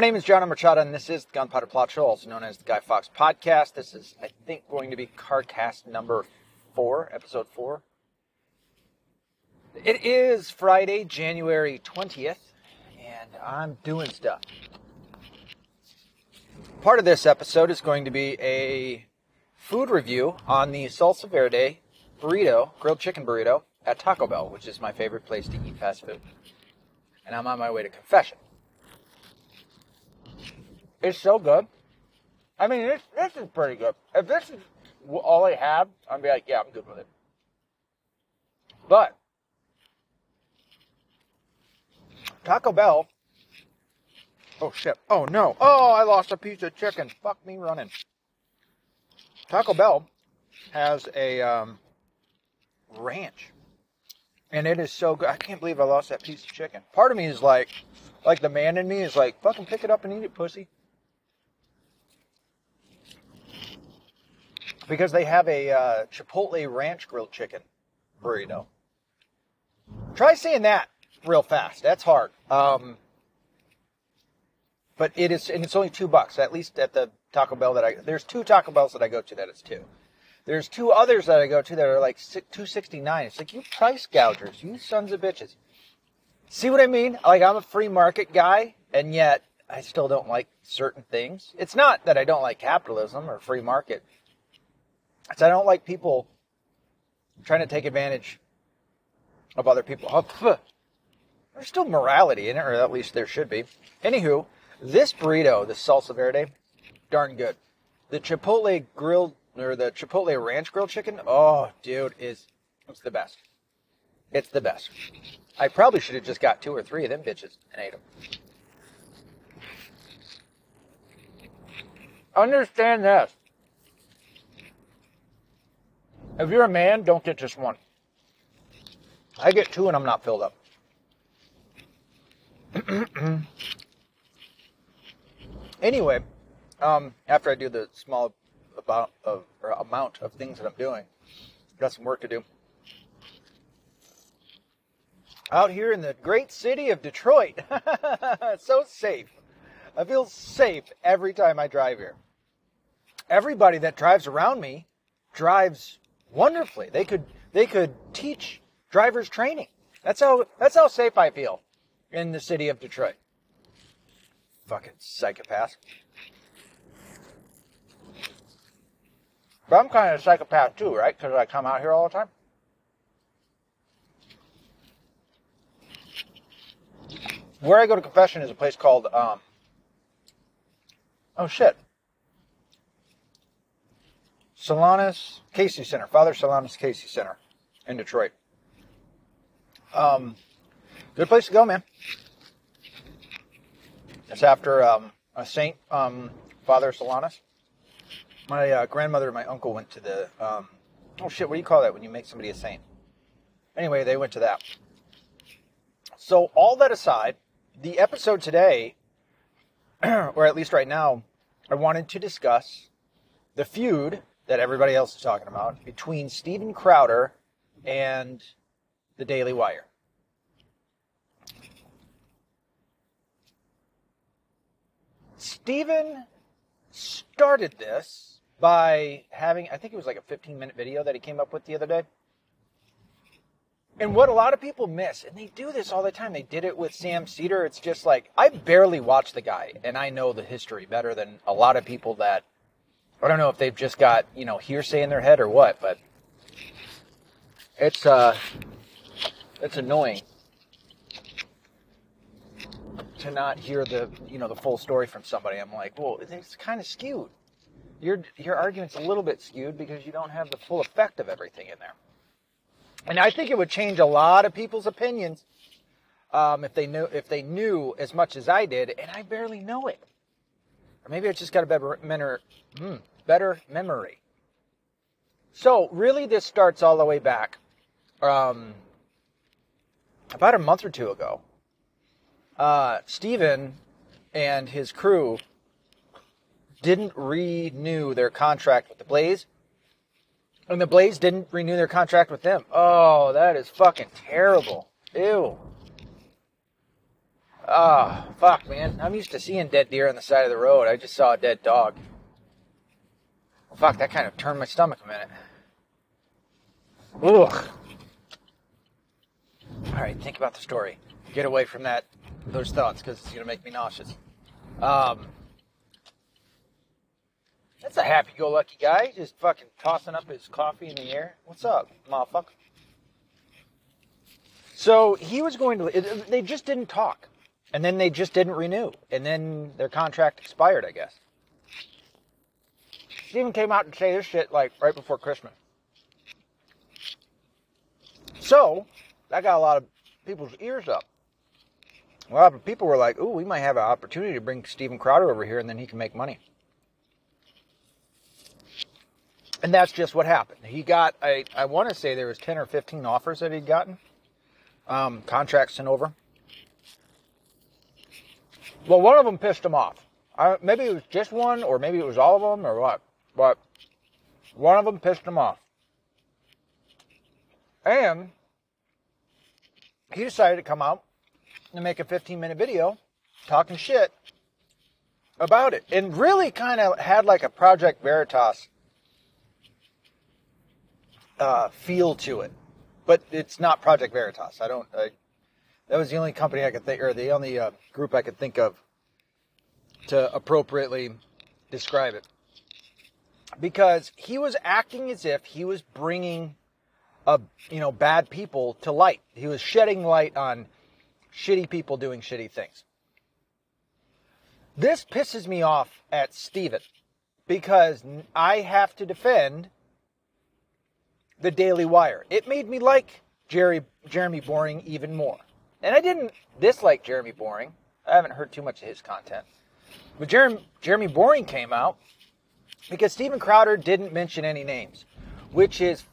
My name is John Machado, and this is the Gunpowder Plot Show, also known as the Guy Fawkes Podcast. This is, I think, going to be CarCast number four, episode four. It is Friday, January 20th, and I'm doing stuff. Part of this episode is going to be a food review on the Salsa Verde burrito, grilled chicken burrito at Taco Bell, which is my favorite place to eat fast food. And I'm on my way to confession. It's so good. I mean, this, this is pretty good. If this is all I have, I'd be like, yeah, I'm good with it. But Taco Bell. Oh shit. Oh no. Oh, I lost a piece of chicken. Fuck me running. Taco Bell has a um, ranch. And it is so good. I can't believe I lost that piece of chicken. Part of me is like, like the man in me is like, fucking pick it up and eat it, pussy. Because they have a uh, Chipotle ranch grilled chicken burrito. Try saying that real fast. That's hard. Um, but it is, and it's only two bucks. At least at the Taco Bell that I there's two Taco Bells that I go to that it's two. There's two others that I go to that are like two sixty nine. It's like you price gougers, you sons of bitches. See what I mean? Like I'm a free market guy, and yet I still don't like certain things. It's not that I don't like capitalism or free market. It's I don't like people trying to take advantage of other people. Oh, there's still morality in it, or at least there should be. Anywho, this burrito, the salsa verde, darn good. The Chipotle grilled or the Chipotle ranch grilled chicken, oh, dude, is it's the best. It's the best. I probably should have just got two or three of them bitches and ate them. Understand this. If you're a man, don't get just one. I get two and I'm not filled up. anyway, um, after I do the small about of amount of things that I'm doing, got some work to do. Out here in the great city of Detroit, so safe. I feel safe every time I drive here. Everybody that drives around me drives wonderfully. They could they could teach drivers training. That's how that's how safe I feel in the city of Detroit. Fucking psychopath. But I'm kind of a psychopath too, right? Because I come out here all the time. Where I go to confession is a place called, um, oh shit. Solanus Casey Center, Father Solanus Casey Center in Detroit. Um, good place to go, man. It's after um, a saint, um, Father Solanus. My uh, grandmother and my uncle went to the. Um, oh shit! What do you call that when you make somebody a saint? Anyway, they went to that. So all that aside, the episode today, or at least right now, I wanted to discuss the feud that everybody else is talking about between Steven Crowder and the Daily Wire. Steven started this by having, I think it was like a 15 minute video that he came up with the other day. And what a lot of people miss, and they do this all the time, they did it with Sam Seder. It's just like, I barely watch the guy, and I know the history better than a lot of people that, I don't know if they've just got, you know, hearsay in their head or what, but it's, uh, it's annoying to not hear the you know the full story from somebody. I'm like, well, it's kind of skewed. Your your argument's a little bit skewed because you don't have the full effect of everything in there. And I think it would change a lot of people's opinions um, if they knew if they knew as much as I did, and I barely know it. Or maybe I just got a better memory. Hmm, better memory. So really, this starts all the way back um, about a month or two ago uh, Steven and his crew didn't renew their contract with the Blaze. And the Blaze didn't renew their contract with them. Oh, that is fucking terrible. Ew. Oh, fuck, man. I'm used to seeing dead deer on the side of the road. I just saw a dead dog. Fuck, that kind of turned my stomach a minute. Ugh. All right, think about the story. Get away from that, those thoughts, because it's gonna make me nauseous. Um, that's a happy-go-lucky guy, just fucking tossing up his coffee in the air. What's up, motherfucker? So he was going to. They just didn't talk, and then they just didn't renew, and then their contract expired. I guess. Steven came out and say this shit like right before Christmas. So that got a lot of people's ears up. A lot of people were like, "Ooh, we might have an opportunity to bring Steven Crowder over here, and then he can make money." And that's just what happened. He got, I, I want to say there was 10 or 15 offers that he'd gotten, um, contracts sent over. Well, one of them pissed him off. I, maybe it was just one, or maybe it was all of them, or what. But one of them pissed him off. And he decided to come out and make a 15 minute video talking shit about it. And really kind of had like a Project Veritas uh, feel to it. But it's not Project Veritas. I don't. I, that was the only company I could think, or the only uh, group I could think of to appropriately describe it. Because he was acting as if he was bringing a, you know, bad people to light. He was shedding light on shitty people doing shitty things. This pisses me off at Steven because I have to defend the Daily Wire. It made me like Jerry, Jeremy Boring even more. And I didn't dislike Jeremy Boring. I haven't heard too much of his content. But Jeremy, Jeremy Boring came out because Steven Crowder didn't mention any names, which is,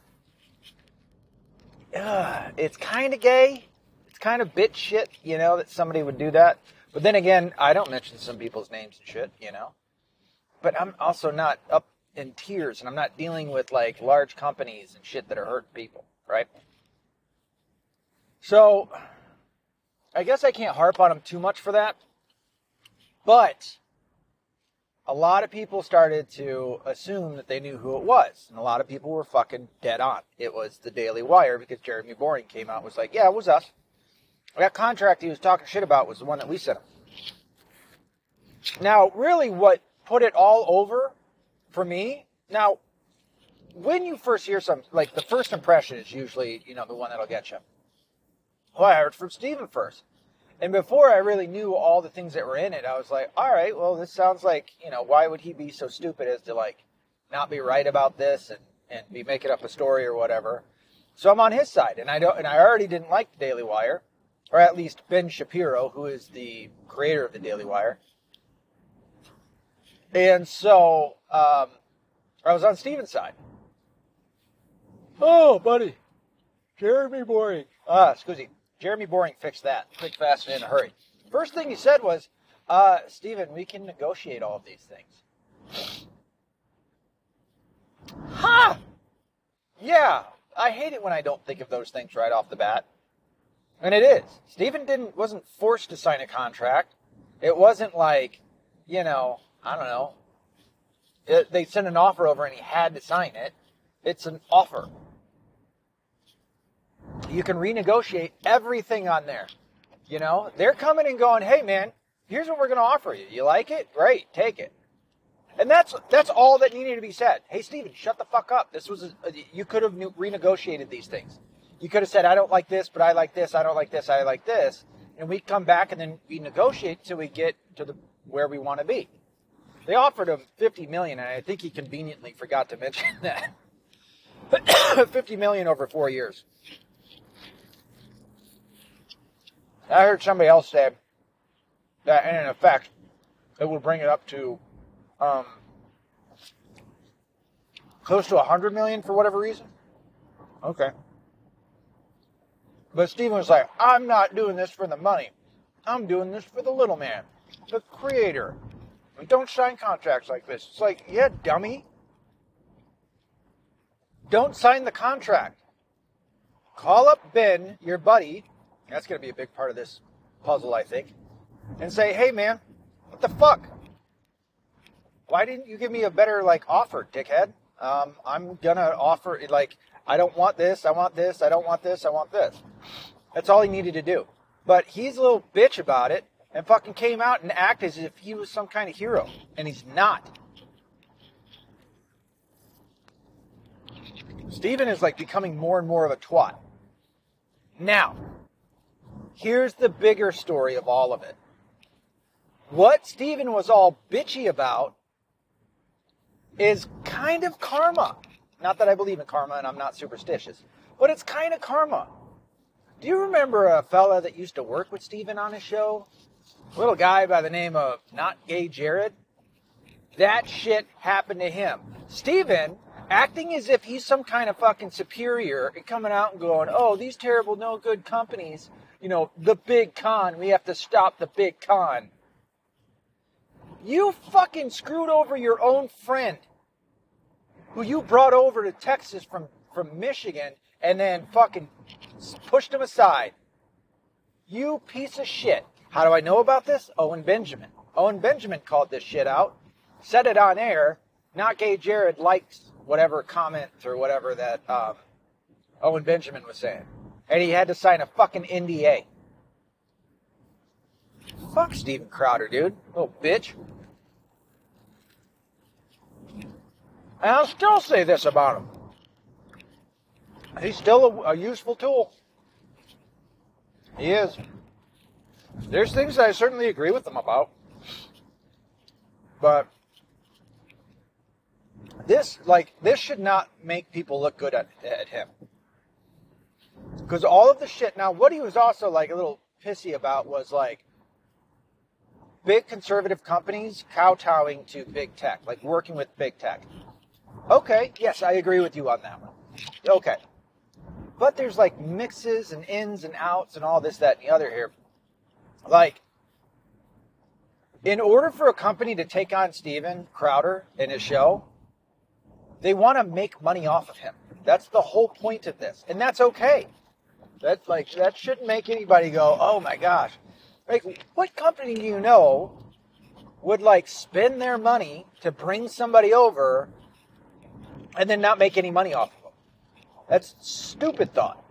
uh, it's kind of gay. It's kind of bitch shit, you know, that somebody would do that. But then again, I don't mention some people's names and shit, you know. But I'm also not up in tears and I'm not dealing with like large companies and shit that are hurting people, right? So I guess I can't harp on them too much for that. But a lot of people started to assume that they knew who it was. And a lot of people were fucking dead on. It was the Daily Wire because Jeremy Boring came out and was like, yeah, it was us. That contract he was talking shit about was the one that we sent him. Now, really, what put it all over for me, now, when you first hear some, like the first impression is usually, you know, the one that'll get you. Well, I heard from Steven first. And before I really knew all the things that were in it, I was like, all right, well, this sounds like, you know, why would he be so stupid as to like not be right about this and, and be making up a story or whatever. So I'm on his side. And I don't, and I already didn't like the Daily Wire, or at least Ben Shapiro, who is the creator of the Daily Wire. And so, um, I was on Steven's side. Oh, buddy. Jeremy Boring. Ah, excuse me. Jeremy Boring fixed that quick, fast, and in a hurry. First thing he said was, uh, Steven, we can negotiate all of these things. Ha! Huh! Yeah, I hate it when I don't think of those things right off the bat. And it is. Steven didn't wasn't forced to sign a contract. It wasn't like, you know, I don't know. It, they sent an offer over and he had to sign it. It's an offer. You can renegotiate everything on there. You know, they're coming and going, "Hey man, here's what we're going to offer you. You like it? Great, take it." And that's that's all that needed to be said. Hey Steven, shut the fuck up. This was a, you could have renegotiated these things. You could have said, "I don't like this, but I like this. I don't like this. I like this." And we come back and then we negotiate till we get to the where we want to be. They offered him 50 million, and I think he conveniently forgot to mention that. 50 million over four years. I heard somebody else say that, in effect, it would bring it up to um, close to 100 million for whatever reason. Okay. But Steven was like, I'm not doing this for the money. I'm doing this for the little man, the creator, don't sign contracts like this. It's like, yeah, dummy. Don't sign the contract. Call up Ben, your buddy. That's going to be a big part of this puzzle, I think. and say, "Hey, man, what the fuck? Why didn't you give me a better like offer, dickhead? Um, I'm gonna offer like I don't want this, I want this, I don't want this, I want this." That's all he needed to do. But he's a little bitch about it and fucking came out and acted as if he was some kind of hero, and he's not. Steven is like becoming more and more of a twat. Now, here's the bigger story of all of it. What Steven was all bitchy about is kind of karma. Not that I believe in karma and I'm not superstitious, but it's kind of karma. Do you remember a fella that used to work with Steven on his show? A little guy by the name of Not Gay Jared? That shit happened to him. Steven acting as if he's some kind of fucking superior and coming out and going, oh, these terrible, no good companies, you know, the big con, we have to stop the big con. You fucking screwed over your own friend who you brought over to Texas from, from Michigan and then fucking pushed him aside. You piece of shit. How do I know about this? Owen Benjamin. Owen Benjamin called this shit out, said it on air. Not gay Jared likes whatever comment or whatever that um, Owen Benjamin was saying. And he had to sign a fucking NDA. Fuck Steven Crowder, dude. Little bitch. And I'll still say this about him. He's still a, a useful tool. He is. There's things I certainly agree with him about. But this, like, this should not make people look good at, at him. Because all of the shit, now what he was also like a little pissy about was like big conservative companies kowtowing to big tech, like working with big tech. Okay, yes, I agree with you on that one. Okay. But there's like mixes and ins and outs and all this, that, and the other here. Like, in order for a company to take on Steven Crowder in his show, they want to make money off of him. That's the whole point of this. And that's okay. That's like, that shouldn't make anybody go, oh my gosh. Like, what company do you know would like spend their money to bring somebody over and then not make any money off of them? That's stupid thought.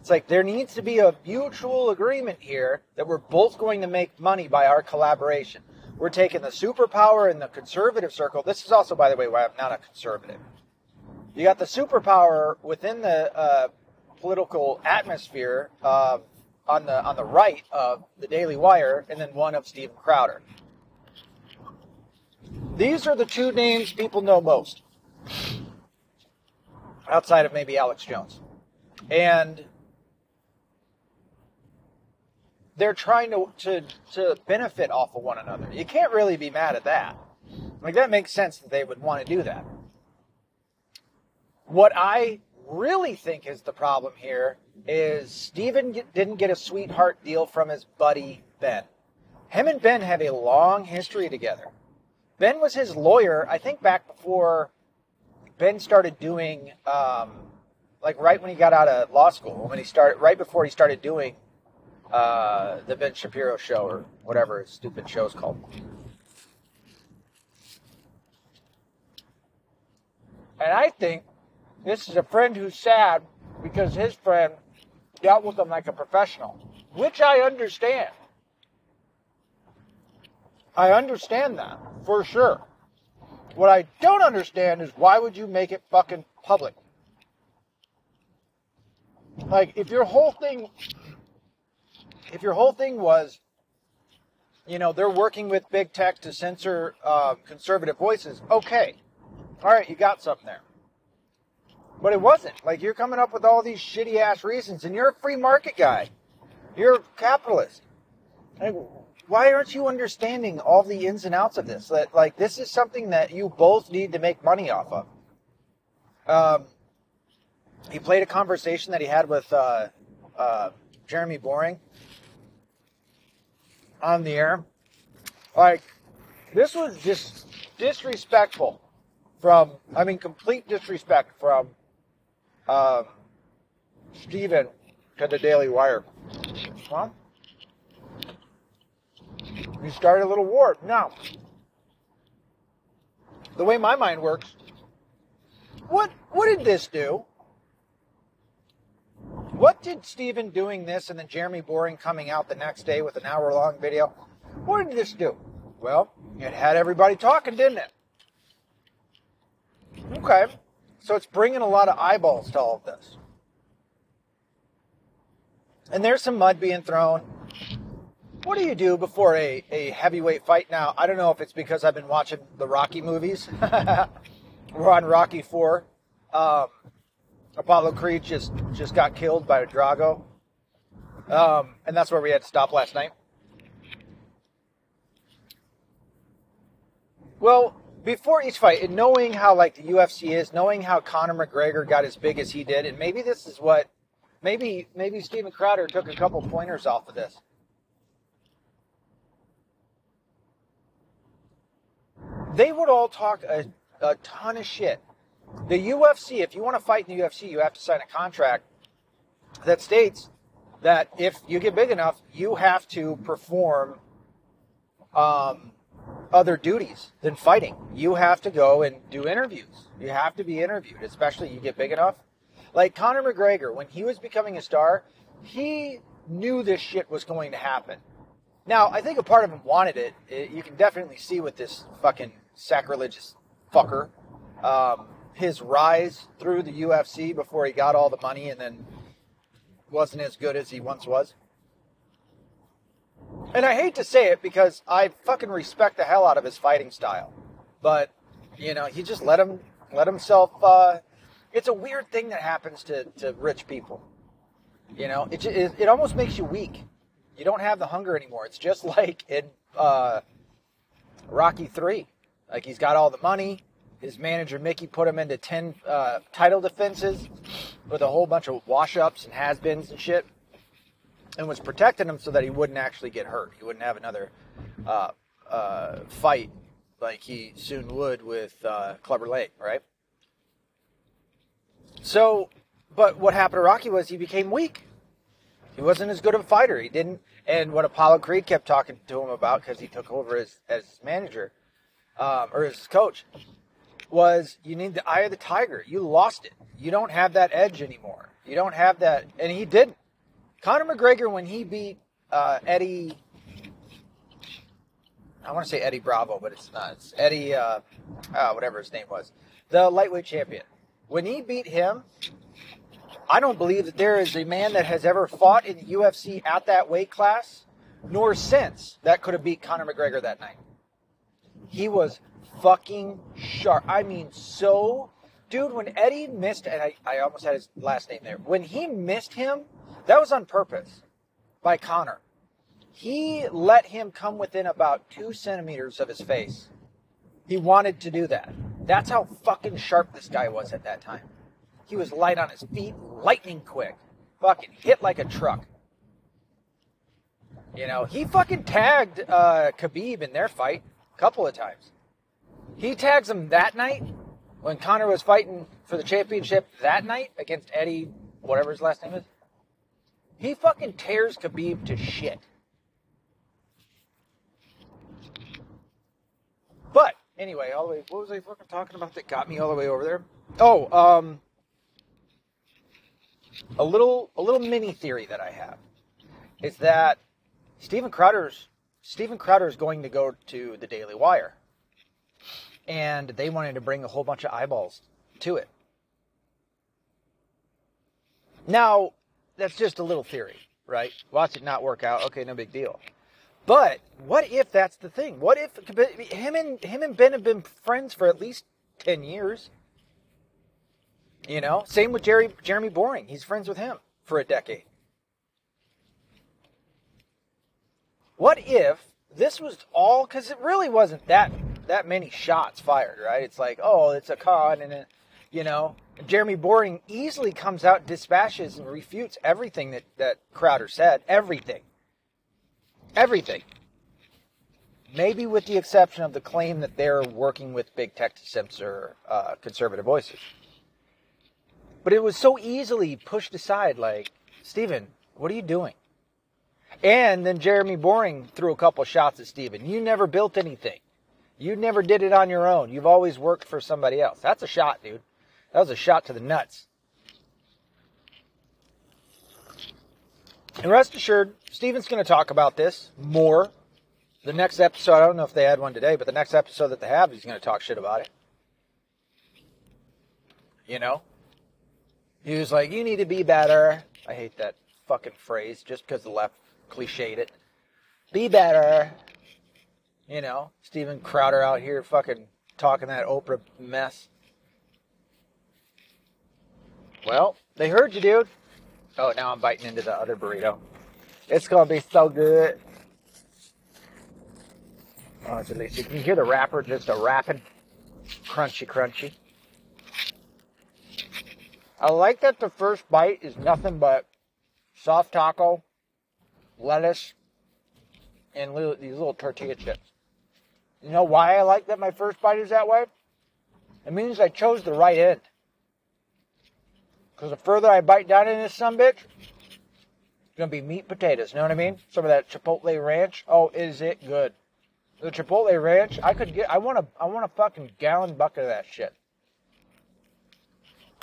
It's like there needs to be a mutual agreement here that we're both going to make money by our collaboration. We're taking the superpower in the conservative circle. This is also, by the way, why I'm not a conservative. You got the superpower within the uh, political atmosphere uh, on the on the right of the Daily Wire, and then one of Steven Crowder. These are the two names people know most, outside of maybe Alex Jones, and they're trying to, to, to benefit off of one another. You can't really be mad at that. Like, that makes sense that they would want to do that. What I really think is the problem here is Steven didn't get a sweetheart deal from his buddy Ben. Him and Ben have a long history together. Ben was his lawyer, I think, back before Ben started doing, um, like right when he got out of law school, when he started, right before he started doing uh, the Ben Shapiro show or whatever his stupid show is called. And I think this is a friend who's sad because his friend dealt with him like a professional, which I understand. I understand that for sure. What I don't understand is why would you make it fucking public? Like, if your whole thing if your whole thing was, you know, they're working with big tech to censor uh, conservative voices, okay. All right, you got something there. But it wasn't. Like, you're coming up with all these shitty ass reasons, and you're a free market guy. You're a capitalist. Like, why aren't you understanding all the ins and outs of this? That, like, this is something that you both need to make money off of. Um, he played a conversation that he had with uh, uh, Jeremy Boring on the air. Like, this was just disrespectful from, I mean, complete disrespect from uh, Steven to the Daily Wire. Well, You started a little war. Now, the way my mind works, what what did this do? What did Steven doing this and then Jeremy Boring coming out the next day with an hour long video? What did this do? Well, it had everybody talking, didn't it? Okay. So it's bringing a lot of eyeballs to all of this. And there's some mud being thrown. What do you do before a, a heavyweight fight now? I don't know if it's because I've been watching the Rocky movies. We're on Rocky 4. Um, Apollo Creed just, just got killed by Drago. Um, and that's where we had to stop last night. Well, before each fight, and knowing how like the UFC is, knowing how Conor McGregor got as big as he did, and maybe this is what, maybe maybe Steven Crowder took a couple pointers off of this. They would all talk a, a ton of shit. The UFC, if you want to fight in the UFC, you have to sign a contract that states that if you get big enough, you have to perform um, other duties than fighting. You have to go and do interviews. You have to be interviewed, especially you get big enough. Like Conor McGregor, when he was becoming a star, he knew this shit was going to happen. Now, I think a part of him wanted it. it you can definitely see with this fucking sacrilegious fucker. Um, his rise through the UFC before he got all the money and then wasn't as good as he once was. And I hate to say it because I fucking respect the hell out of his fighting style. But, you know, he just let him let himself uh, it's a weird thing that happens to, to rich people. You know, it, it, it almost makes you weak. You don't have the hunger anymore. It's just like in uh, Rocky 3. Like he's got all the money. His manager Mickey put him into 10 uh, title defenses with a whole bunch of wash ups and has beens and shit and was protecting him so that he wouldn't actually get hurt. He wouldn't have another uh, uh, fight like he soon would with uh, Clubber Lang, right? So, but what happened to Rocky was he became weak. He wasn't as good of a fighter. He didn't, and what Apollo Creed kept talking to him about because he took over as as manager um, or as coach was you need the eye of the tiger. You lost it. You don't have that edge anymore. You don't have that, and he didn't. Conor McGregor, when he beat uh, Eddie, I want to say Eddie Bravo, but it's not. It's Eddie, uh, uh, whatever his name was, the lightweight champion. When he beat him, I don't believe that there is a man that has ever fought in the UFC at that weight class, nor since, that could have beat Conor McGregor that night. He was fucking sharp. I mean, so. Dude, when Eddie missed, and I, I almost had his last name there, when he missed him, that was on purpose by Conor. He let him come within about two centimeters of his face. He wanted to do that. That's how fucking sharp this guy was at that time. He was light on his feet, lightning quick. Fucking hit like a truck. You know, he fucking tagged uh, Khabib in their fight a couple of times. He tags him that night when Conor was fighting for the championship that night against Eddie, whatever his last name is. He fucking tears Khabib to shit. But anyway, all the way. What was I fucking talking about that got me all the way over there? Oh, um, a little a little mini theory that I have is that Steven Crowder's Steven Crowder is going to go to the Daily Wire, and they wanted to bring a whole bunch of eyeballs to it. Now, that's just a little theory, right? Watch it not work out. Okay, no big deal. But what if that's the thing? What if him and him and Ben have been friends for at least ten years? You know, same with Jerry Jeremy Boring. He's friends with him for a decade. What if this was all because it really wasn't that that many shots fired, right? It's like, oh, it's a con, and you know, Jeremy Boring easily comes out, dispatches, and refutes everything that, that Crowder said. Everything. Everything. Maybe with the exception of the claim that they're working with big tech to censor uh, conservative voices. But it was so easily pushed aside like, Steven, what are you doing? And then Jeremy Boring threw a couple shots at Steven. You never built anything. You never did it on your own. You've always worked for somebody else. That's a shot, dude. That was a shot to the nuts. And rest assured, Steven's going to talk about this more. The next episode, I don't know if they had one today, but the next episode that they have, he's going to talk shit about it. You know? He was like, you need to be better. I hate that fucking phrase just because the left cliched it. Be better. You know, Steven Crowder out here fucking talking that Oprah mess. Well, they heard you, dude. Oh, now I'm biting into the other burrito. It's gonna be so good. Oh, it's least you can hear the wrapper just a wrapping. Crunchy, crunchy. I like that the first bite is nothing but soft taco, lettuce, and little, these little tortilla chips. You know why I like that my first bite is that way? It means I chose the right end. Because the further I bite down in this some bitch, it's gonna be meat potatoes. You know what I mean? Some of that chipotle ranch. Oh, is it good? The chipotle ranch. I could get. I want a. I want a fucking gallon bucket of that shit.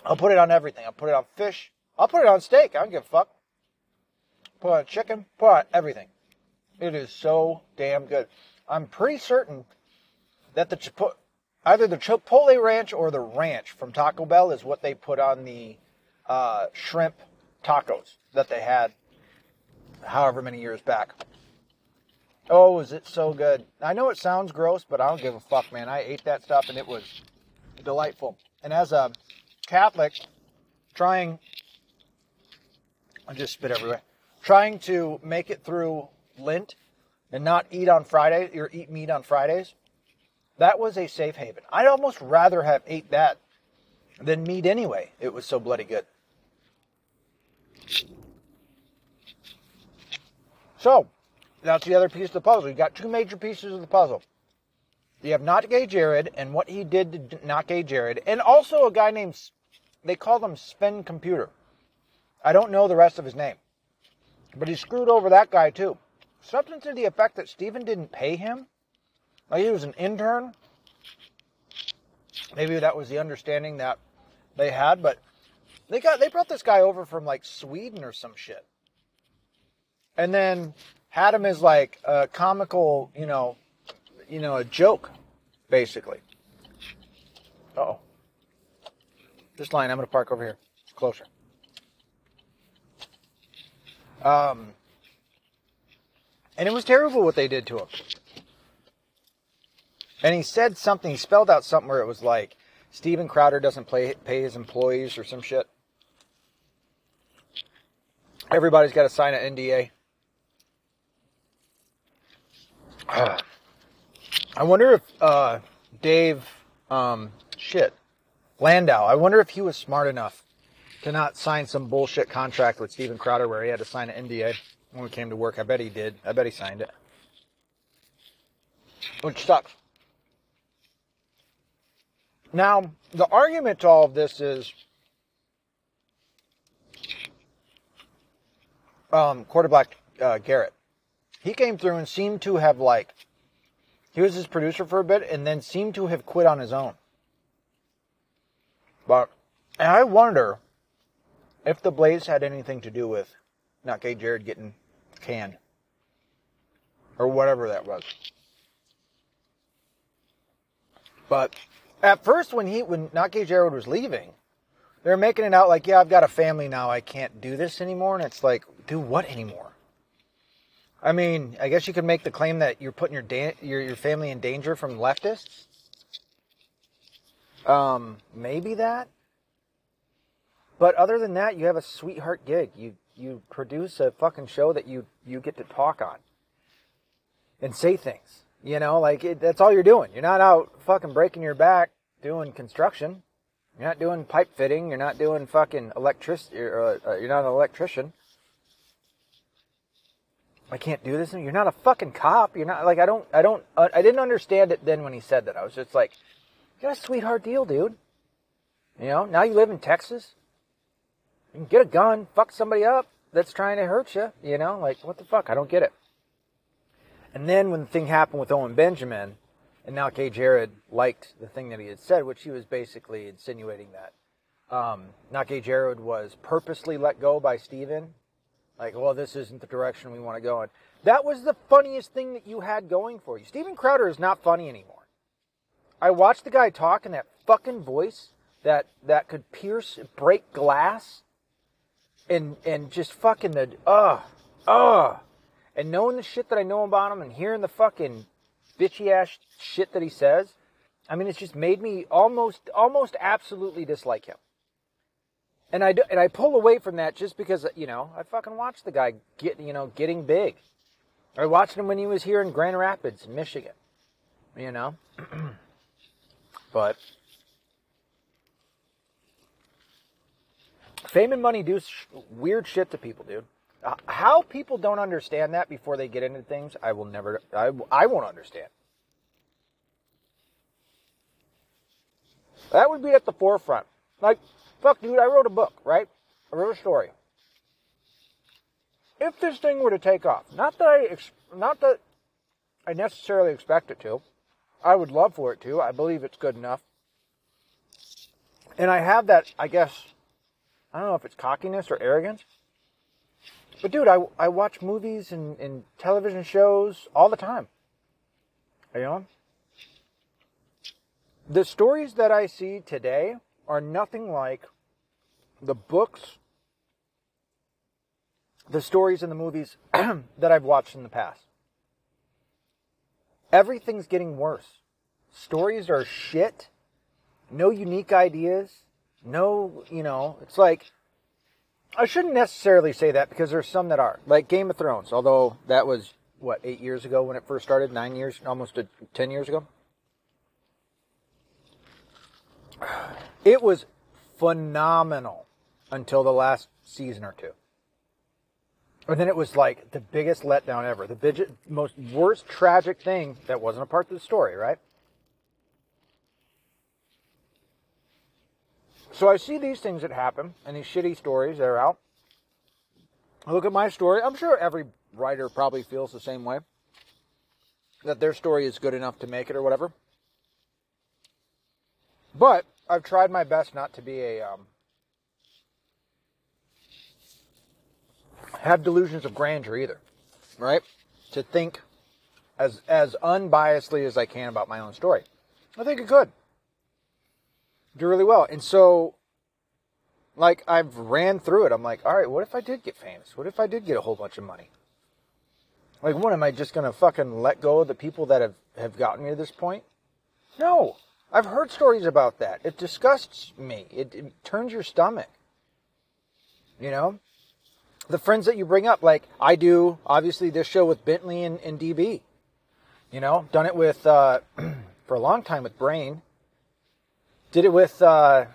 I'll put it on everything. I'll put it on fish. I'll put it on steak. I don't give a fuck. Put it on chicken. Put on everything. It is so damn good. I'm pretty certain that the chipotle, either the chipotle ranch or the ranch from Taco Bell is what they put on the uh, shrimp tacos that they had however many years back. Oh, is it so good? I know it sounds gross, but I don't give a fuck, man. I ate that stuff and it was delightful. And as a Catholic, trying, I just spit everywhere, trying to make it through Lent and not eat on Friday or eat meat on Fridays, that was a safe haven. I'd almost rather have ate that than meat anyway. It was so bloody good. So, that's the other piece of the puzzle. You got two major pieces of the puzzle. You have Not Gay Jared and what he did to Not Gay Jared, and also a guy named, they call him Spin Computer. I don't know the rest of his name. But he screwed over that guy too. Something to the effect that Steven didn't pay him. Like he was an intern. Maybe that was the understanding that they had, but they got they brought this guy over from like Sweden or some shit. And then had him as like a comical, you know, you know, a joke, basically. oh. This line, I'm gonna park over here. It's closer. Um and it was terrible what they did to him. And he said something, he spelled out something where it was like, Steven Crowder doesn't play, pay his employees or some shit. Everybody's got to sign an NDA. Uh, I wonder if uh, Dave, um, shit, Landau, I wonder if he was smart enough to not sign some bullshit contract with Steven Crowder where he had to sign an NDA when we came to work. I bet he did. I bet he signed it. Which sucks. Now, the argument to all of this is um, quarterback uh, Garrett. He came through and seemed to have like he was his producer for a bit and then seemed to have quit on his own. But and I wonder if the Blaze had anything to do with not gay Jared getting canned or whatever that was. But at first, when he when not Jared was leaving, they're making it out like, yeah, I've got a family now. I can't do this anymore. And it's like, do what anymore? I mean, I guess you could make the claim that you're putting your da- your, your family in danger from leftists. Um, maybe that. But other than that, you have a sweetheart gig. You you produce a fucking show that you you get to talk on and say things. You know, like it, that's all you're doing. You're not out fucking breaking your back doing construction. You're not doing pipe fitting. You're not doing fucking electricity. You're, uh, you're not an electrician. I can't do this. You're not a fucking cop. You're not like I don't. I don't. Uh, I didn't understand it then when he said that. I was just like, you got a sweetheart deal, dude. You know. Now you live in Texas. You can get a gun, fuck somebody up, that's trying to hurt you. You know, like what the fuck? I don't get it. And then when the thing happened with Owen Benjamin, and Not Gay Jared liked the thing that he had said, which he was basically insinuating that um, Nake Jared was purposely let go by Steven. Like, well, this isn't the direction we want to go in. That was the funniest thing that you had going for you. Steven Crowder is not funny anymore. I watched the guy talk in that fucking voice that that could pierce, break glass, and and just fucking the uh uh, and knowing the shit that I know about him and hearing the fucking bitchy ass shit that he says. I mean, it's just made me almost almost absolutely dislike him and I do, and I pull away from that just because you know I fucking watched the guy get you know getting big. I watched him when he was here in Grand Rapids, Michigan. You know, but fame and money do sh- weird shit to people, dude. Uh, how people don't understand that before they get into things, I will never. I I won't understand. That would be at the forefront. Like Fuck, dude, I wrote a book, right? I wrote a story. If this thing were to take off, not that I, not that I necessarily expect it to, I would love for it to. I believe it's good enough. And I have that, I guess, I don't know if it's cockiness or arrogance. But dude, I, I watch movies and, and television shows all the time. Are you on? The stories that I see today are nothing like the books, the stories, and the movies that I've watched in the past. Everything's getting worse. Stories are shit. No unique ideas. No, you know, it's like, I shouldn't necessarily say that because there's some that are. Like Game of Thrones, although that was, what, eight years ago when it first started? Nine years? Almost a, ten years ago? It was phenomenal until the last season or two. And then it was like the biggest letdown ever. The most worst tragic thing that wasn't a part of the story, right? So I see these things that happen and these shitty stories that are out. I look at my story. I'm sure every writer probably feels the same way. That their story is good enough to make it or whatever. But I've tried my best not to be a um, have delusions of grandeur either, right? To think as as unbiasedly as I can about my own story. I think it could do really well, and so like I've ran through it. I'm like, all right, what if I did get famous? What if I did get a whole bunch of money? Like, what am I just gonna fucking let go of the people that have have gotten me to this point? No, I've heard stories about that. It disgusts me. It, it, turns your stomach. You know? The friends that you bring up, like I do, obviously, this show with Bentley and, and DB. You know, done it with, uh, for a long time with Brain. Did it with uh,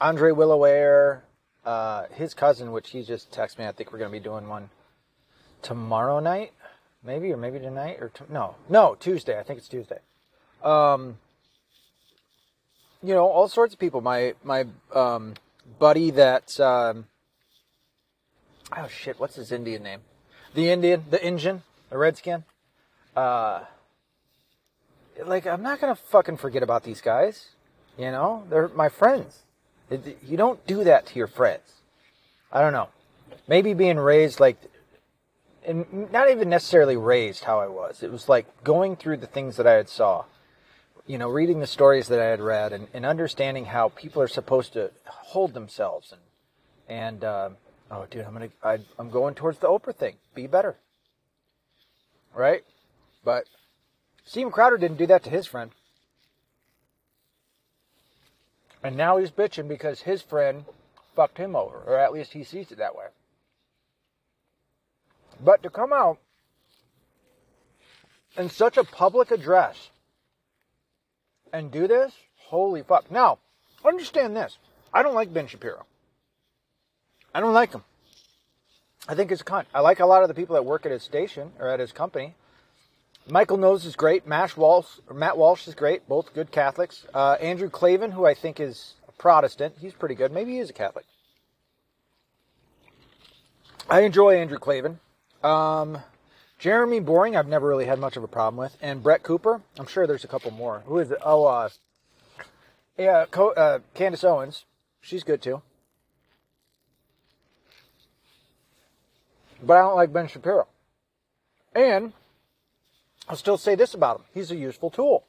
Andre Willoware, uh, his cousin, which he just texted me. I think we're going to be doing one tomorrow night, maybe, or maybe tonight, or t- no, no, Tuesday. I think it's Tuesday. Um, you know, all sorts of people. My my um, buddy that um, oh shit, what's his Indian name? The Indian, the Indian, the Redskin. Uh, like I'm not gonna fucking forget about these guys. You know, they're my friends. You don't do that to your friends. I don't know. Maybe being raised like, and not even necessarily raised how I was. It was like going through the things that I had saw you know, reading the stories that I had read and, and understanding how people are supposed to hold themselves and and uh, oh, dude, I'm gonna I, I'm going towards the Oprah thing. Be better, right? But Steven Crowder didn't do that to his friend, and now he's bitching because his friend fucked him over, or at least he sees it that way. But to come out in such a public address and do this, holy fuck. Now, understand this. I don't like Ben Shapiro. I don't like him. I think he's a cunt. I like a lot of the people that work at his station or at his company. Michael Knowles is great. Walsh, Matt Walsh is great. Both good Catholics. Uh, Andrew Klavan, who I think is a Protestant, he's pretty good. Maybe he is a Catholic. I enjoy Andrew Klavan. Um, Jeremy Boring, I've never really had much of a problem with, and Brett Cooper. I'm sure there's a couple more. Who is it? Oh, uh, yeah, Co- uh, Candace Owens. She's good too. But I don't like Ben Shapiro. And I'll still say this about him: he's a useful tool.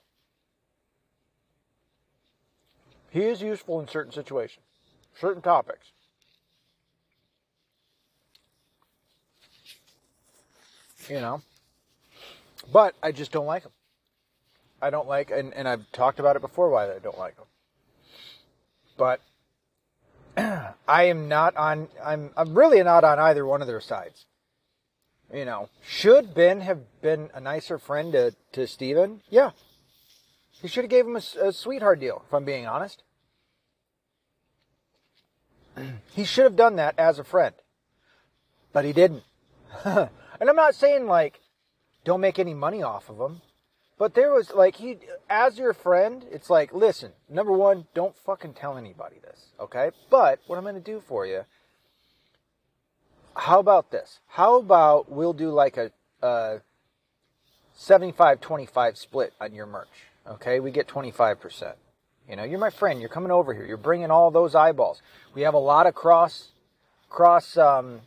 He is useful in certain situations, certain topics. You know? But I just don't like him. I don't like, and, and I've talked about it before why I don't like him. But I am not on, I'm, I'm really not on either one of their sides. You know, should Ben have been a nicer friend to, to Steven? Yeah. He should have gave him a, a sweetheart deal, if I'm being honest. he should have done that as a friend. But he didn't. And I'm not saying like don't make any money off of him, but there was like he as your friend, it's like listen, number one, don't fucking tell anybody this, okay? But what I'm to do for you how about this? How about we'll do like a, a 75-25 split on your merch, okay? We get 25%. You know, you're my friend. You're coming over here. You're bringing all those eyeballs. We have a lot of cross cross um,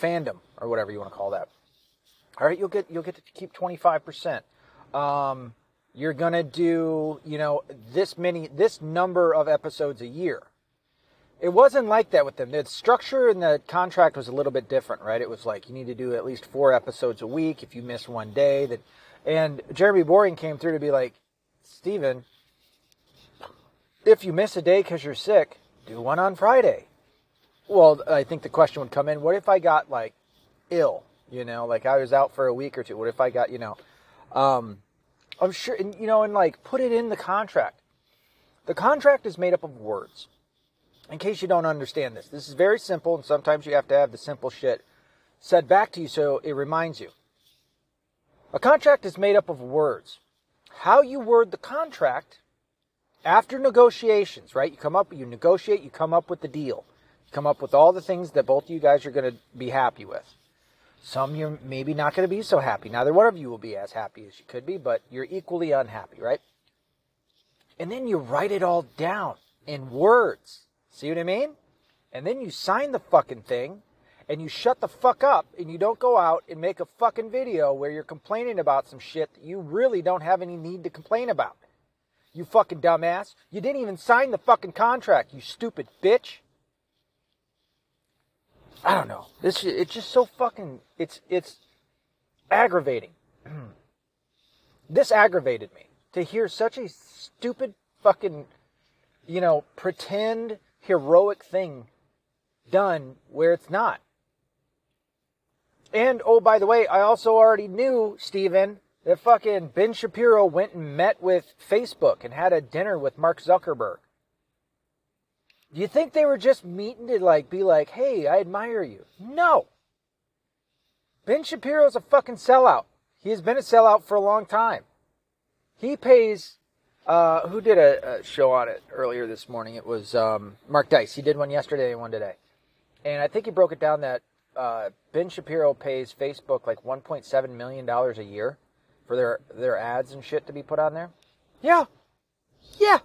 fandom or whatever you want to call that. All right, you'll get you'll get to keep 25%. Um, you're gonna do you know this many this number of episodes a year. It wasn't like that with them. The structure in the contract was a little bit different, right? It was like you need to do at least four episodes a week. If you miss one day, that and Jeremy Boring came through to be like, Steven, if you miss a day because you're sick, do one on Friday. Well, I think the question would come in: What if I got like ill? You know, like I was out for a week or two. What if I got, you know, um, I'm sure, and, you know, and like put it in the contract. The contract is made up of words. In case you don't understand this, this is very simple, and sometimes you have to have the simple shit said back to you so it reminds you. A contract is made up of words. How you word the contract after negotiations, right? You come up, you negotiate, you come up with the deal. You come up with all the things that both of you guys are going to be happy with. Some you're maybe not going to be so happy. Neither one of you will be as happy as you could be, but you're equally unhappy, right? And then you write it all down in words. See what I mean? And then you sign the fucking thing and you shut the fuck up and you don't go out and make a fucking video where you're complaining about some shit that you really don't have any need to complain about. You fucking dumbass. You didn't even sign the fucking contract, you stupid bitch. I don't know. This it's just so fucking it's it's aggravating. this aggravated me to hear such a stupid fucking you know pretend heroic thing done where it's not. And oh by the way, I also already knew Steven that fucking Ben Shapiro went and met with Facebook and had a dinner with Mark Zuckerberg. Do you think they were just meeting to like be like, "Hey, I admire you"? No. Ben Shapiro's a fucking sellout. He has been a sellout for a long time. He pays. Uh, who did a, a, show on it earlier this morning? It was um, Mark Dice. He did one yesterday and one today, and I think he broke it down that uh, Ben Shapiro pays Facebook like 1.7 million dollars a year for their their ads and shit to be put on there. Yeah, yeah.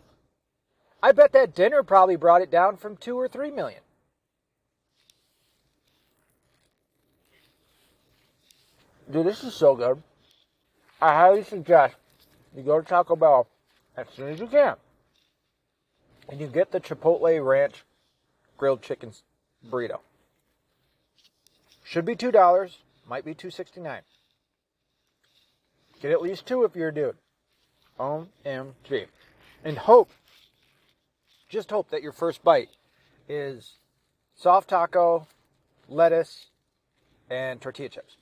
I bet that dinner probably brought it down from two or three million. Dude, this is so good. I highly suggest you go to Taco Bell as soon as you can. And you get the Chipotle Ranch grilled chicken burrito. Should be two dollars, might be two sixty nine. Get at least two if you're a dude. OMG. And hope just hope that your first bite is soft taco, lettuce, and tortilla chips.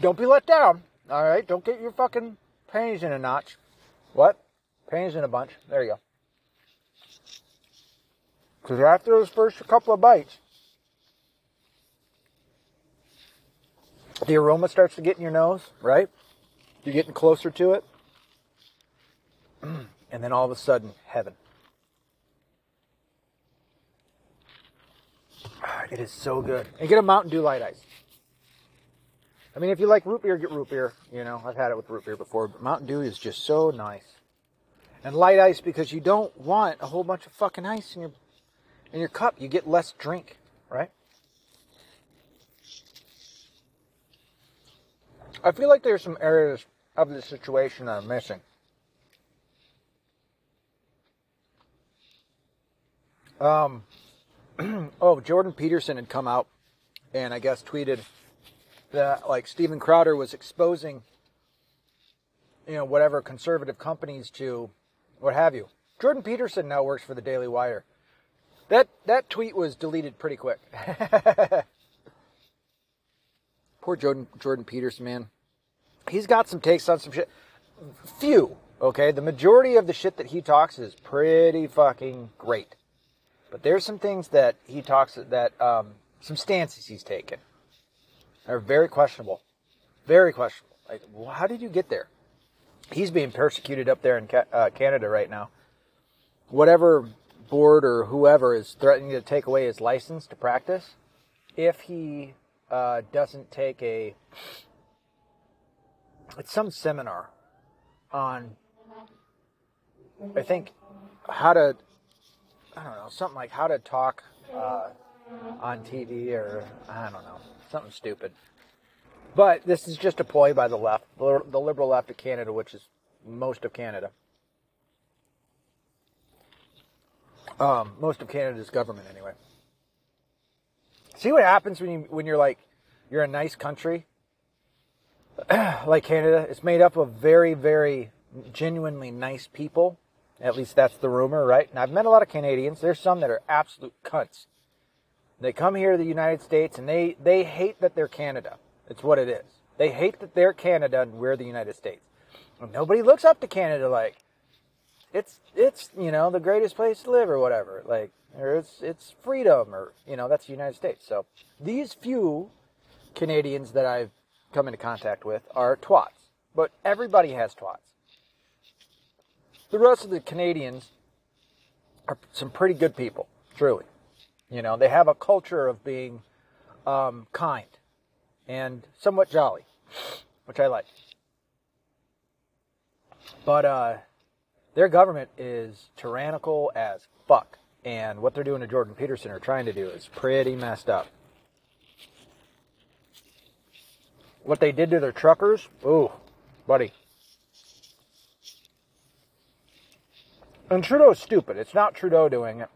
Don't be let down. All right, don't get your fucking panties in a notch. What? Panties in a bunch. There you go. Because after those first couple of bites, the aroma starts to get in your nose, right? You're getting closer to it. and then all of a sudden, heaven. It is so good. And get a Mountain Dew light ice. I mean, if you like root beer, get root beer. You know, I've had it with root beer before, but Mountain Dew is just so nice. And light ice because you don't want a whole bunch of fucking ice in your in your cup. You get less drink, right? I feel like there's some areas of the situation that I'm missing. Um, oh, Jordan Peterson had come out and I guess tweeted that like Steven Crowder was exposing, you know, whatever conservative companies to what have you. Jordan Peterson now works for the Daily Wire. That that tweet was deleted pretty quick. Poor Jordan Jordan Peterson, man. He's got some takes on some shit. Few, okay. The majority of the shit that he talks is pretty fucking great. But there's some things that he talks that um, some stances he's taken are very questionable. Very questionable. Like, how did you get there? He's being persecuted up there in uh, Canada right now. Whatever board or whoever is threatening to take away his license to practice, if he uh, doesn't take a, it's some seminar on, I think, how to, I don't know, something like how to talk uh, on TV or I don't know, something stupid. But this is just a ploy by the left, the liberal left of Canada, which is most of Canada. Um, most of Canada's government, anyway. See what happens when you when you're like you're a nice country, like Canada. It's made up of very, very genuinely nice people. At least that's the rumor, right? And I've met a lot of Canadians. There's some that are absolute cunts. They come here to the United States and they, they hate that they're Canada. It's what it is. They hate that they're Canada and we're the United States. Nobody looks up to Canada like it's it's you know the greatest place to live or whatever. Like or it's it's freedom or you know that's the United States. So these few Canadians that I've come into contact with are twats, but everybody has twats. The rest of the Canadians are some pretty good people, truly. You know, they have a culture of being um, kind and somewhat jolly, which I like. But uh, their government is tyrannical as fuck. And what they're doing to Jordan Peterson or trying to do is pretty messed up. What they did to their truckers, ooh, buddy. And Trudeau's stupid. It's not Trudeau doing it.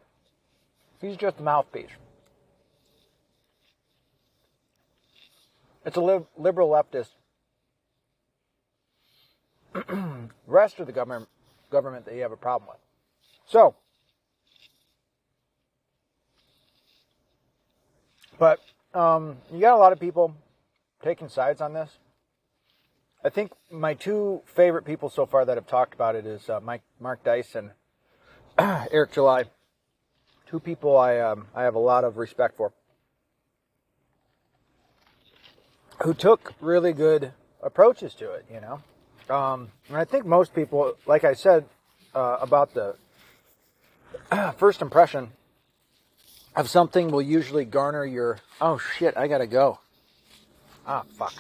He's just a mouthpiece. It's a lib- liberal leftist. rest of the government government that you have a problem with. So, but um, you got a lot of people taking sides on this. I think my two favorite people so far that have talked about it is uh, Mike, Mark Dyson, Eric July two people I um, I have a lot of respect for, who took really good approaches to it. You know, um, and I think most people, like I said uh, about the first impression of something, will usually garner your oh shit, I gotta go. Ah fuck.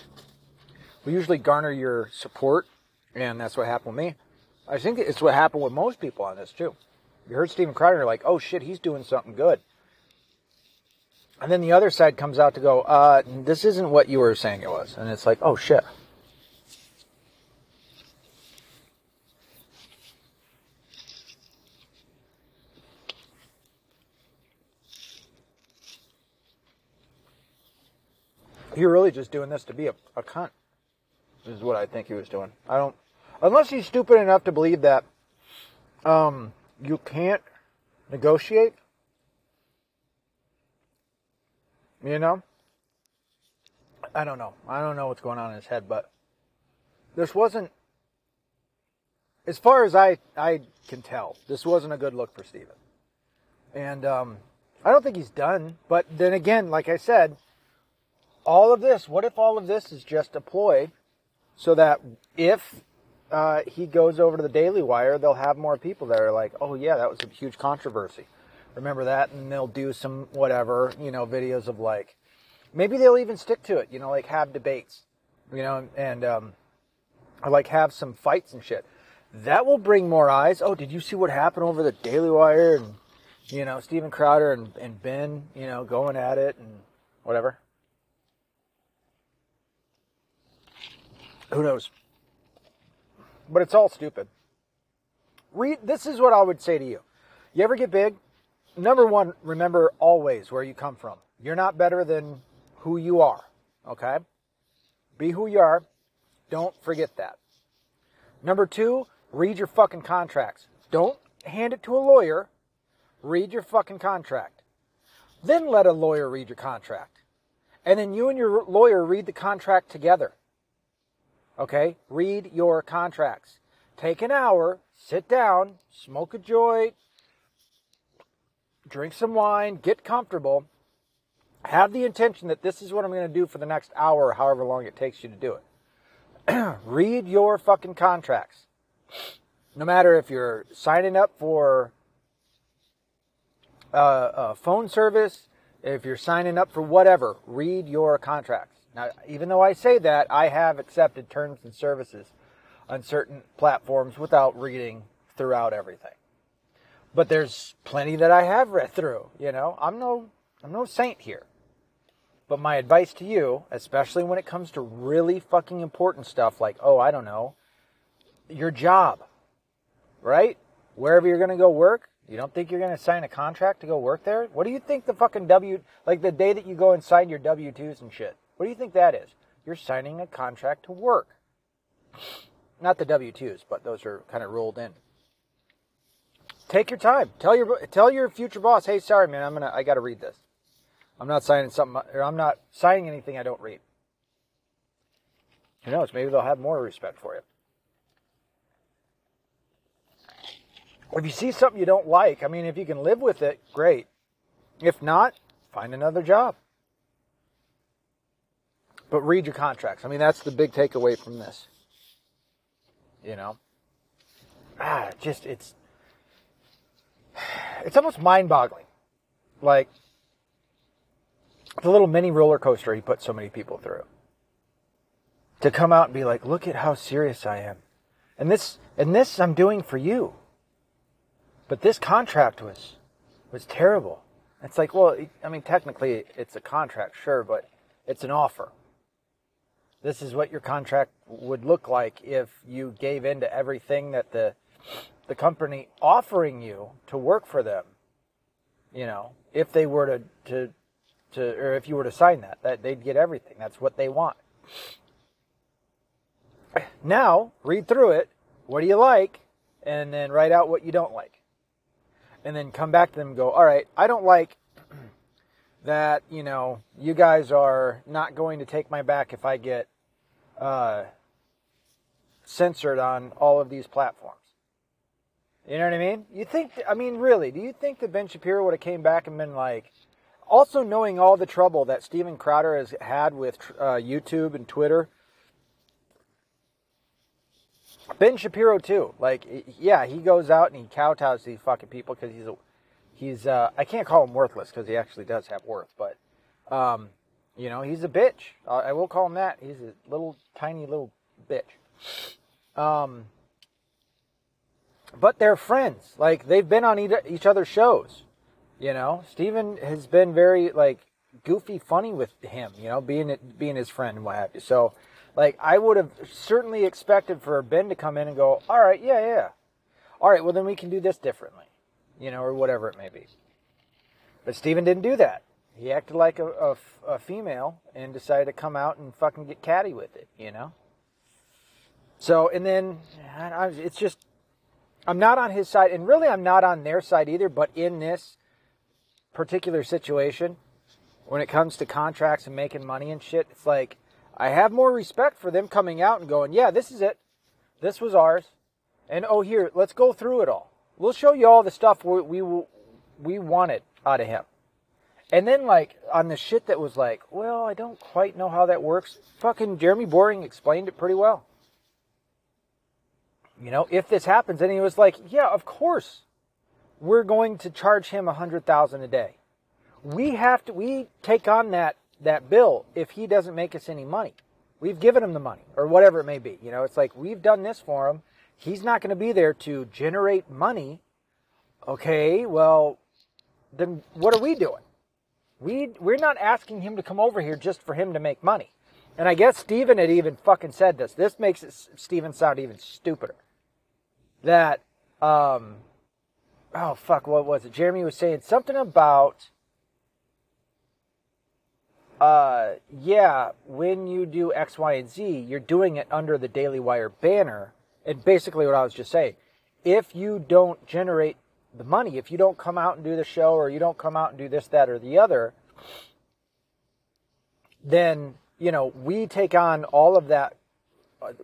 Will usually garner your support, and that's what happened with me. I think it's what happened with most people on this too. You heard Steven Crowder, like, oh shit, he's doing something good. And then the other side comes out to go, uh, this isn't what you were saying it was. And it's like, oh shit. You're really just doing this to be a, a cunt. Is what I think he was doing. I don't, unless he's stupid enough to believe that, um, you can't negotiate. You know? I don't know. I don't know what's going on in his head, but this wasn't as far as I I can tell, this wasn't a good look for Steven. And um, I don't think he's done. But then again, like I said, all of this, what if all of this is just a ploy so that if uh, he goes over to the Daily Wire, they'll have more people that are like, oh, yeah, that was a huge controversy. Remember that? And they'll do some whatever, you know, videos of like, maybe they'll even stick to it, you know, like have debates, you know, and, um, like have some fights and shit. That will bring more eyes. Oh, did you see what happened over the Daily Wire and, you know, Steven Crowder and, and Ben, you know, going at it and whatever? Who knows? But it's all stupid. Read, this is what I would say to you. You ever get big? Number one, remember always where you come from. You're not better than who you are. Okay? Be who you are. Don't forget that. Number two, read your fucking contracts. Don't hand it to a lawyer. Read your fucking contract. Then let a lawyer read your contract. And then you and your lawyer read the contract together. Okay? Read your contracts. Take an hour, sit down, smoke a joint, drink some wine, get comfortable, have the intention that this is what I'm going to do for the next hour, however long it takes you to do it. Read your fucking contracts. No matter if you're signing up for uh, a phone service, if you're signing up for whatever, read your contracts. Now, even though I say that, I have accepted terms and services on certain platforms without reading throughout everything. But there's plenty that I have read through, you know. I'm no I'm no saint here. But my advice to you, especially when it comes to really fucking important stuff like, oh, I don't know, your job, right? Wherever you're going to go work, you don't think you're going to sign a contract to go work there? What do you think the fucking W, like the day that you go and sign your W 2s and shit? What do you think that is? You're signing a contract to work. Not the W 2s, but those are kind of rolled in. Take your time. Tell your tell your future boss, hey, sorry, man, I'm gonna I gotta read this. I'm not signing something or I'm not signing anything I don't read. Who knows? Maybe they'll have more respect for you. If you see something you don't like, I mean, if you can live with it, great. If not, find another job. But read your contracts. I mean, that's the big takeaway from this. You know? Ah, just, it's, it's almost mind boggling. Like, the little mini roller coaster he put so many people through. To come out and be like, look at how serious I am. And this, and this I'm doing for you. But this contract was, was terrible. It's like, well, I mean, technically it's a contract, sure, but it's an offer. This is what your contract would look like if you gave in to everything that the the company offering you to work for them. You know, if they were to to to or if you were to sign that, that they'd get everything. That's what they want. Now, read through it. What do you like? And then write out what you don't like. And then come back to them and go, all right, I don't like that, you know, you guys are not going to take my back if I get uh, censored on all of these platforms. You know what I mean? You think, I mean, really, do you think that Ben Shapiro would have came back and been like, also knowing all the trouble that Steven Crowder has had with uh, YouTube and Twitter? Ben Shapiro too. Like, yeah, he goes out and he kowtows these fucking people because he's a he's uh, I can't call him worthless because he actually does have worth, but um, you know he's a bitch. I will call him that. He's a little tiny little bitch. Um, but they're friends. Like they've been on each other's shows. You know, Steven has been very like goofy, funny with him. You know, being being his friend and what have you. So, like, I would have certainly expected for Ben to come in and go, "All right, yeah, yeah, all right, well then we can do this differently." You know, or whatever it may be. But Steven didn't do that. He acted like a, a, a female and decided to come out and fucking get catty with it, you know? So, and then I, it's just, I'm not on his side, and really I'm not on their side either, but in this particular situation, when it comes to contracts and making money and shit, it's like, I have more respect for them coming out and going, yeah, this is it. This was ours. And oh, here, let's go through it all. We'll show you all the stuff we we, we wanted out of him. And then like on the shit that was like, well, I don't quite know how that works. Fucking Jeremy Boring explained it pretty well. You know, if this happens, and he was like, yeah, of course. we're going to charge him a hundred thousand a day. We have to we take on that that bill if he doesn't make us any money. We've given him the money or whatever it may be. You know, it's like we've done this for him. He's not going to be there to generate money. Okay, well, then what are we doing? We we're not asking him to come over here just for him to make money. And I guess Steven had even fucking said this. This makes it, Steven sound even stupider. That um oh fuck, what was it? Jeremy was saying something about uh yeah, when you do X, Y, and Z, you're doing it under the Daily Wire banner. And basically what I was just saying, if you don't generate the money, if you don't come out and do the show or you don't come out and do this, that, or the other, then, you know, we take on all of that.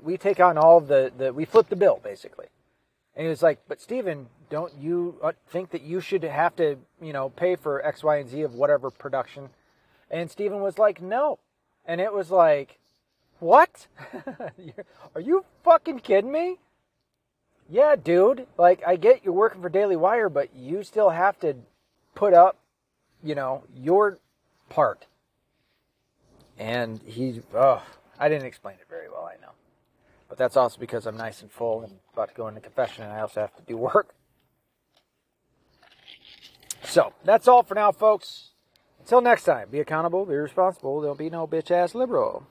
We take on all of the, the we flip the bill, basically. And he was like, but Steven, don't you uh, think that you should have to, you know, pay for X, Y, and Z of whatever production? And Steven was like, no. And it was like, what? Are you fucking kidding me? Yeah, dude. Like, I get you're working for Daily Wire, but you still have to put up, you know, your part. And he, oh, I didn't explain it very well, I know. But that's also because I'm nice and full and about to go into confession, and I also have to do work. So, that's all for now, folks. Until next time, be accountable, be responsible. There'll be no bitch ass liberal.